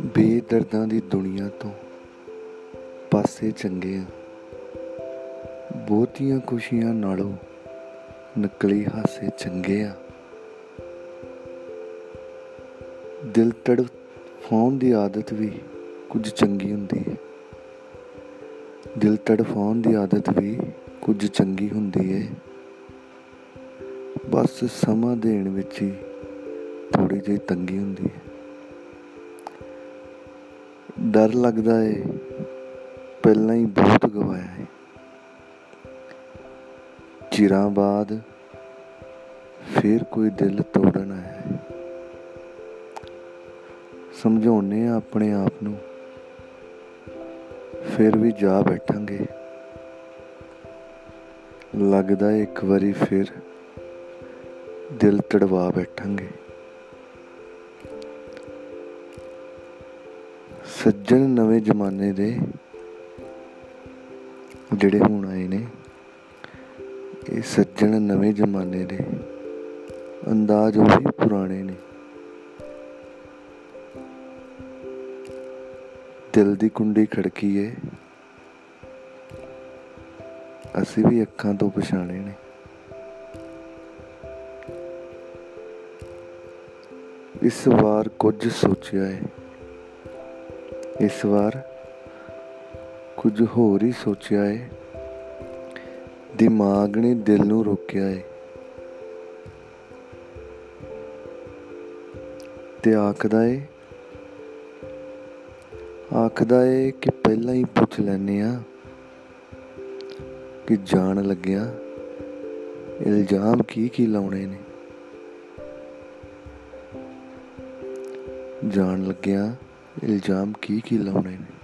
ਬੇਦਰਦਾਂ ਦੀ ਦੁਨੀਆ ਤੋਂ ਪਾਸੇ ਚੰਗੇ ਆ। ਬਹੁਤੀਆਂ ਖੁਸ਼ੀਆਂ ਨਾਲੋਂ ਨਕਲੀ ਹਾਸੇ ਚੰਗੇ ਆ। ਦਿਲ ਤੜਫਾਉਣ ਦੀ ਆਦਤ ਵੀ ਕੁਝ ਚੰਗੀ ਹੁੰਦੀ ਹੈ। ਦਿਲ ਤੜਫਾਉਣ ਦੀ ਆਦਤ ਵੀ ਕੁਝ ਚੰਗੀ ਹੁੰਦੀ ਹੈ। ਬਸ ਸਮਾਂ ਦੇਣ ਵਿੱਚ ਹੀ ਥੋੜੀ ਜਿਹੀ ਤੰਗੀ ਹੁੰਦੀ ਹੈ। ਡਰ ਲੱਗਦਾ ਏ। ਪਹਿਲਾਂ ਹੀ ਬਹੁਤ ਗਵਾਇਆ ਹੈ ਚਿਰਾਂ ਬਾਅਦ ਫਿਰ ਕੋਈ ਦਿਲ ਤੋੜਨਾ ਹੈ ਸਮਝਾਉਨੇ ਆ ਆਪਣੇ ਆਪ ਨੂੰ, ਫਿਰ ਵੀ ਜਾ ਬੈਠਾਂਗੇ। ਲੱਗਦਾ ਏ ਇੱਕ ਵਾਰੀ ਫਿਰ ਦਿਲ ਤੜਵਾ ਬੈਠਾਂਗੇ। ਸੱਜਣ ਨਵੇਂ ਜ਼ਮਾਨੇ ਦੇ ਜਿਹੜੇ ਹੁਣ ਆਏ ਨੇ, ਇਹ ਸੱਜਣ ਨਵੇਂ ਜ਼ਮਾਨੇ ਦੇ ਅੰਦਾਜ਼ ਉਹੀ ਪੁਰਾਣੇ ਨੇ। ਦਿਲ ਦੀ ਕੁੰਡੀ ਖੜਕੀ ਏ। ਅਸੀਂ ਵੀ ਅੱਖਾਂ ਤੋਂ ਪਛਾਣੇ ਨੇ। ਇਸ ਵਾਰ ਕੁਝ ਸੋਚਿਆ ਏ। ਇਸ ਵਾਰ ਕੁਝ ਹੋਰ ਹੀ ਸੋਚਿਆ ਏ। ਦਿਮਾਗ ਨੇ ਦਿਲ ਨੂੰ ਰੋਕਿਆ ਏ। ਤੇ ਆਖਦਾ ਏ ਆਖਦਾ ਏ ਕਿ ਪਹਿਲਾਂ ਹੀ ਪੁੱਛ ਲੈਨੇ ਆ ਕਿ ਜਾਣ ਲੱਗਿਆ ਇਲਜ਼ਾਮ ਕੀ ਕੀ ਲਾਉਣੇ ਨੇ। ਜਾਣ ਲੱਗਿਆ ਇਲਜ਼ਾਮ ਕੀ ਕੀ ਲਾਉਣੇ ਨੇ?